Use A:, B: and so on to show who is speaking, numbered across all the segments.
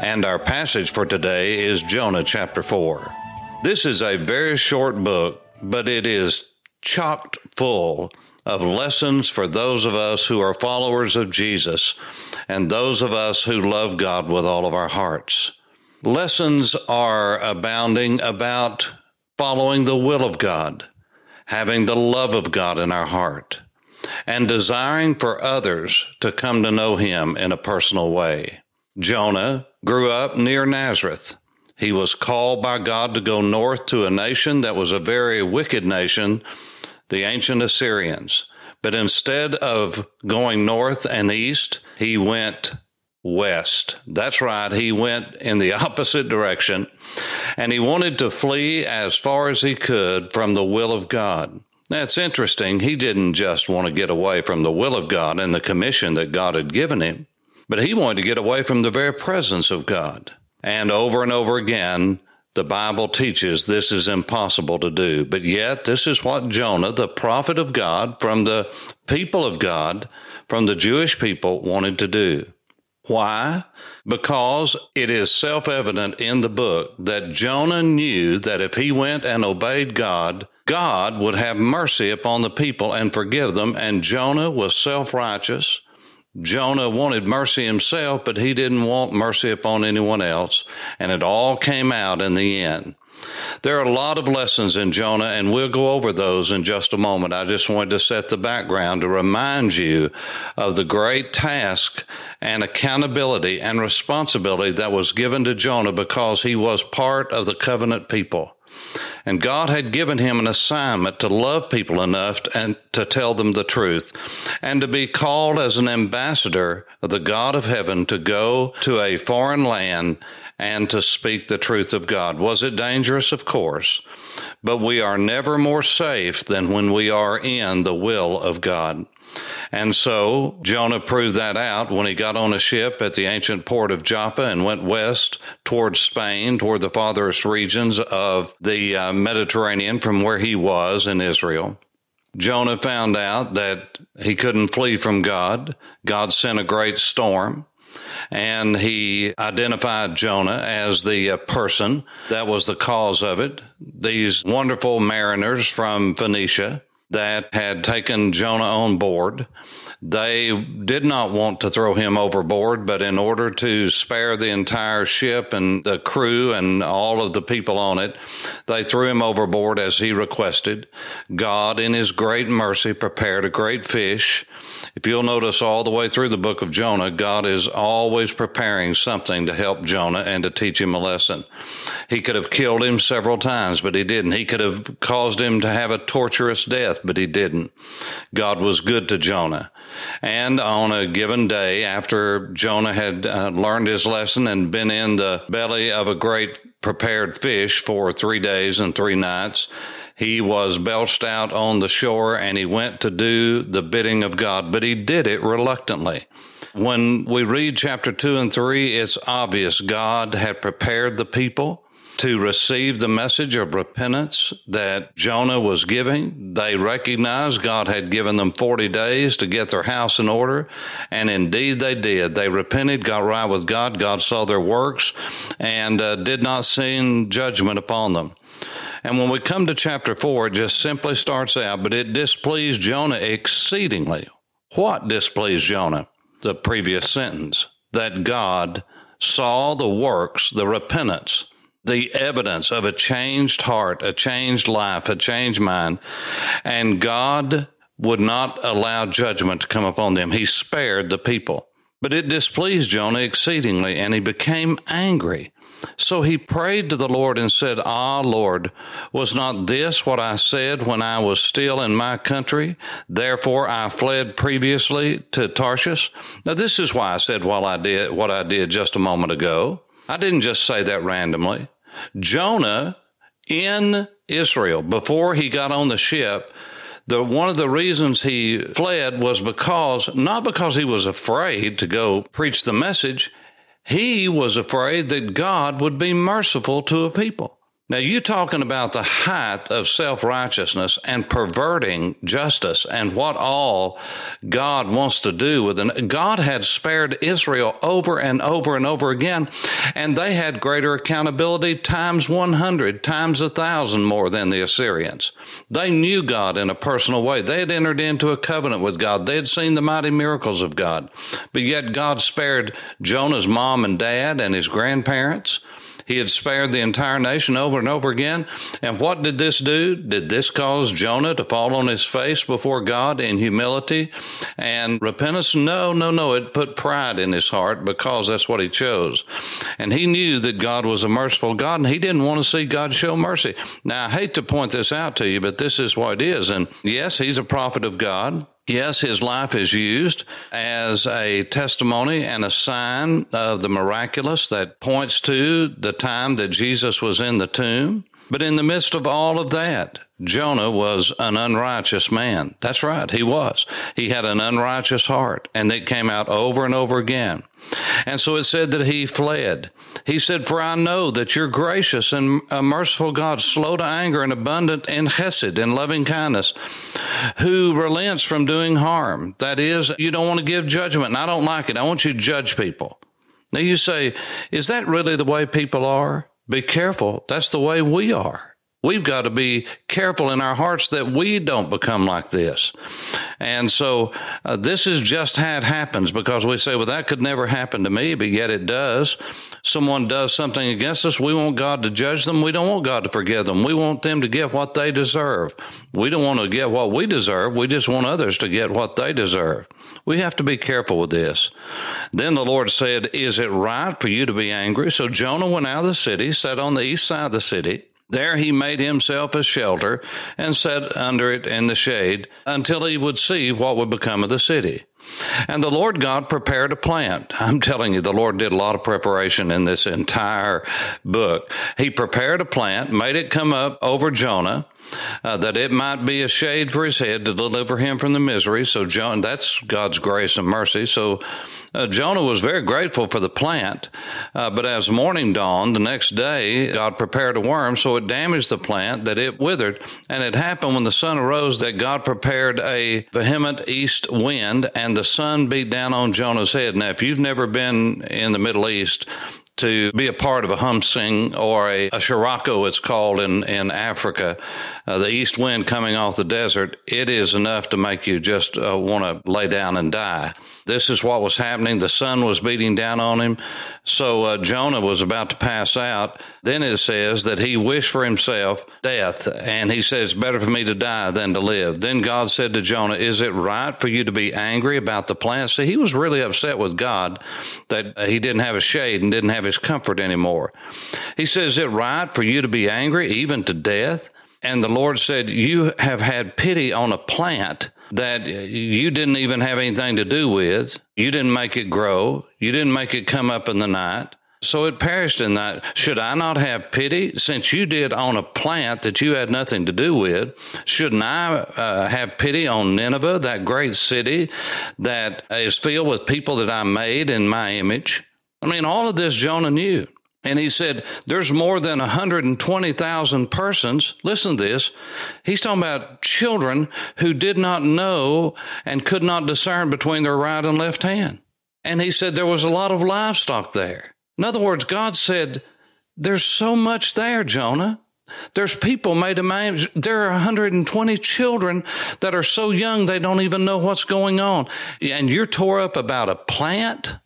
A: and our passage for today is Jonah chapter 4. This is a very short book, but it is chocked full of lessons for those of us who are followers of Jesus and those of us who love God with all of our hearts. Lessons are abounding about following the will of God having the love of God in our heart, and desiring for others to come to know Him in a personal way. Jonah grew up near Nazareth. He was called by God to go north to a nation that was a very wicked nation, the ancient Assyrians. But instead of going north and east, he went west. That's right. He went in the opposite direction and he wanted to flee as far as he could from the will of God. That's interesting. He didn't just want to get away from the will of God and the commission that God had given him, but he wanted to get away from the very presence of God. And over and over again, the Bible teaches this is impossible to do. But yet, this is what Jonah, the prophet of God, from the people of God, from the Jewish people, wanted to do. Why? Because it is self evident in the book that Jonah knew that if he went and obeyed God, God would have mercy upon the people and forgive them. And Jonah was self righteous. Jonah wanted mercy himself, but he didn't want mercy upon anyone else. And it all came out in the end. There are a lot of lessons in Jonah, and we'll go over those in just a moment. I just wanted to set the background to remind you of the great task and accountability and responsibility that was given to Jonah because he was part of the covenant people. And God had given him an assignment to love people enough and to tell them the truth and to be called as an ambassador of the God of heaven to go to a foreign land and to speak the truth of God. Was it dangerous? Of course. But we are never more safe than when we are in the will of God. And so Jonah proved that out when he got on a ship at the ancient port of Joppa and went west towards Spain, toward the farthest regions of the uh, Mediterranean from where he was in Israel. Jonah found out that he couldn't flee from God. God sent a great storm and he identified Jonah as the uh, person that was the cause of it. These wonderful mariners from Phoenicia that had taken Jonah on board. They did not want to throw him overboard, but in order to spare the entire ship and the crew and all of the people on it, they threw him overboard as he requested. God, in his great mercy, prepared a great fish if you'll notice all the way through the book of Jonah, God is always preparing something to help Jonah and to teach him a lesson. He could have killed him several times, but he didn't. He could have caused him to have a torturous death, but he didn't. God was good to Jonah. And on a given day, after Jonah had uh, learned his lesson and been in the belly of a great prepared fish for three days and three nights, he was belched out on the shore and he went to do the bidding of God, but he did it reluctantly. When we read chapter two and three, it's obvious God had prepared the people to receive the message of repentance that Jonah was giving. They recognized God had given them 40 days to get their house in order. And indeed they did. They repented, got right with God. God saw their works and uh, did not send judgment upon them. And when we come to chapter four, it just simply starts out, but it displeased Jonah exceedingly. What displeased Jonah? The previous sentence that God saw the works, the repentance, the evidence of a changed heart, a changed life, a changed mind, and God would not allow judgment to come upon them. He spared the people. But it displeased Jonah exceedingly, and he became angry. So he prayed to the Lord and said, Ah, Lord, was not this what I said when I was still in my country? Therefore I fled previously to Tarshish. Now this is why I said while I did what I did just a moment ago. I didn't just say that randomly. Jonah in Israel, before he got on the ship, the one of the reasons he fled was because not because he was afraid to go preach the message, he was afraid that God would be merciful to a people. Now, you're talking about the height of self righteousness and perverting justice and what all God wants to do with it. God had spared Israel over and over and over again, and they had greater accountability times 100, times a thousand more than the Assyrians. They knew God in a personal way. They had entered into a covenant with God. They had seen the mighty miracles of God. But yet God spared Jonah's mom and dad and his grandparents. He had spared the entire nation over and over again. And what did this do? Did this cause Jonah to fall on his face before God in humility and repentance? No, no, no. It put pride in his heart because that's what he chose. And he knew that God was a merciful God and he didn't want to see God show mercy. Now, I hate to point this out to you, but this is what it is. And yes, he's a prophet of God. Yes, his life is used as a testimony and a sign of the miraculous that points to the time that Jesus was in the tomb. But in the midst of all of that, Jonah was an unrighteous man. That's right, he was. He had an unrighteous heart, and it came out over and over again. And so it said that he fled. He said, For I know that you're gracious and a merciful God, slow to anger and abundant in chesed and loving kindness, who relents from doing harm. That is, you don't want to give judgment, and I don't like it. I want you to judge people. Now you say, Is that really the way people are? Be careful. That's the way we are. We've got to be careful in our hearts that we don't become like this. And so uh, this is just how it happens because we say, well, that could never happen to me, but yet it does. Someone does something against us. We want God to judge them. We don't want God to forgive them. We want them to get what they deserve. We don't want to get what we deserve. We just want others to get what they deserve. We have to be careful with this. Then the Lord said, Is it right for you to be angry? So Jonah went out of the city, sat on the east side of the city. There he made himself a shelter and sat under it in the shade until he would see what would become of the city. And the Lord God prepared a plant. I'm telling you, the Lord did a lot of preparation in this entire book. He prepared a plant, made it come up over Jonah, uh, that it might be a shade for his head to deliver him from the misery. So, Jonah, that's God's grace and mercy. So, uh, Jonah was very grateful for the plant, uh, but as morning dawned the next day, God prepared a worm, so it damaged the plant that it withered. And it happened when the sun arose that God prepared a vehement east wind, and the sun beat down on Jonah's head. Now, if you've never been in the Middle East, to be a part of a khamsin or a, a it's called in, in Africa, uh, the east wind coming off the desert, it is enough to make you just uh, want to lay down and die. This is what was happening. The sun was beating down on him. So uh, Jonah was about to pass out. Then it says that he wished for himself death, and he says, Better for me to die than to live. Then God said to Jonah, Is it right for you to be angry about the plant? See, he was really upset with God that he didn't have a shade and didn't have his comfort anymore. He says, Is it right for you to be angry, even to death? And the Lord said, You have had pity on a plant that you didn't even have anything to do with. You didn't make it grow. You didn't make it come up in the night. So it perished in that. Should I not have pity since you did on a plant that you had nothing to do with? Shouldn't I uh, have pity on Nineveh, that great city that is filled with people that I made in my image? I mean, all of this Jonah knew. And he said, There's more than 120,000 persons. Listen to this. He's talking about children who did not know and could not discern between their right and left hand. And he said there was a lot of livestock there. In other words, God said, There's so much there, Jonah. There's people made a man. There are 120 children that are so young they don't even know what's going on. And you're tore up about a plant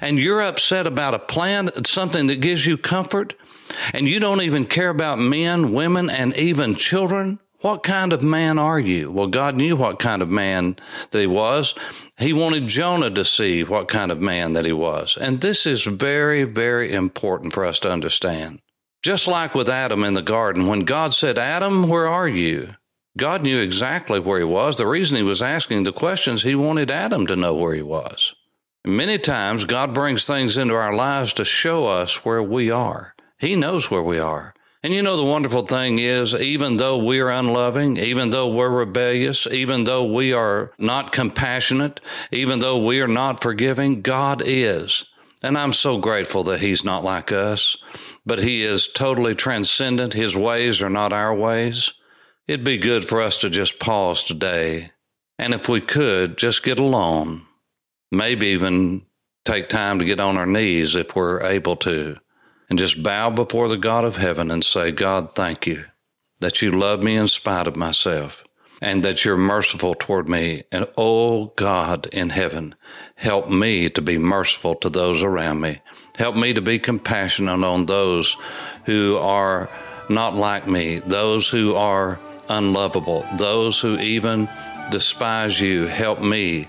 A: and you're upset about a plan, something that gives you comfort, and you don't even care about men, women, and even children, what kind of man are you? Well, God knew what kind of man that he was. He wanted Jonah to see what kind of man that he was. And this is very, very important for us to understand. Just like with Adam in the garden, when God said, Adam, where are you? God knew exactly where he was. The reason he was asking the questions, he wanted Adam to know where he was. Many times, God brings things into our lives to show us where we are. He knows where we are. And you know, the wonderful thing is, even though we are unloving, even though we're rebellious, even though we are not compassionate, even though we are not forgiving, God is. And I'm so grateful that He's not like us, but He is totally transcendent. His ways are not our ways. It'd be good for us to just pause today. And if we could, just get alone. Maybe even take time to get on our knees if we're able to and just bow before the God of heaven and say, God, thank you that you love me in spite of myself and that you're merciful toward me. And oh God in heaven, help me to be merciful to those around me. Help me to be compassionate on those who are not like me, those who are unlovable, those who even despise you. Help me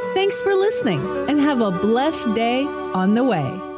B: Thanks for listening and have a blessed day on the way.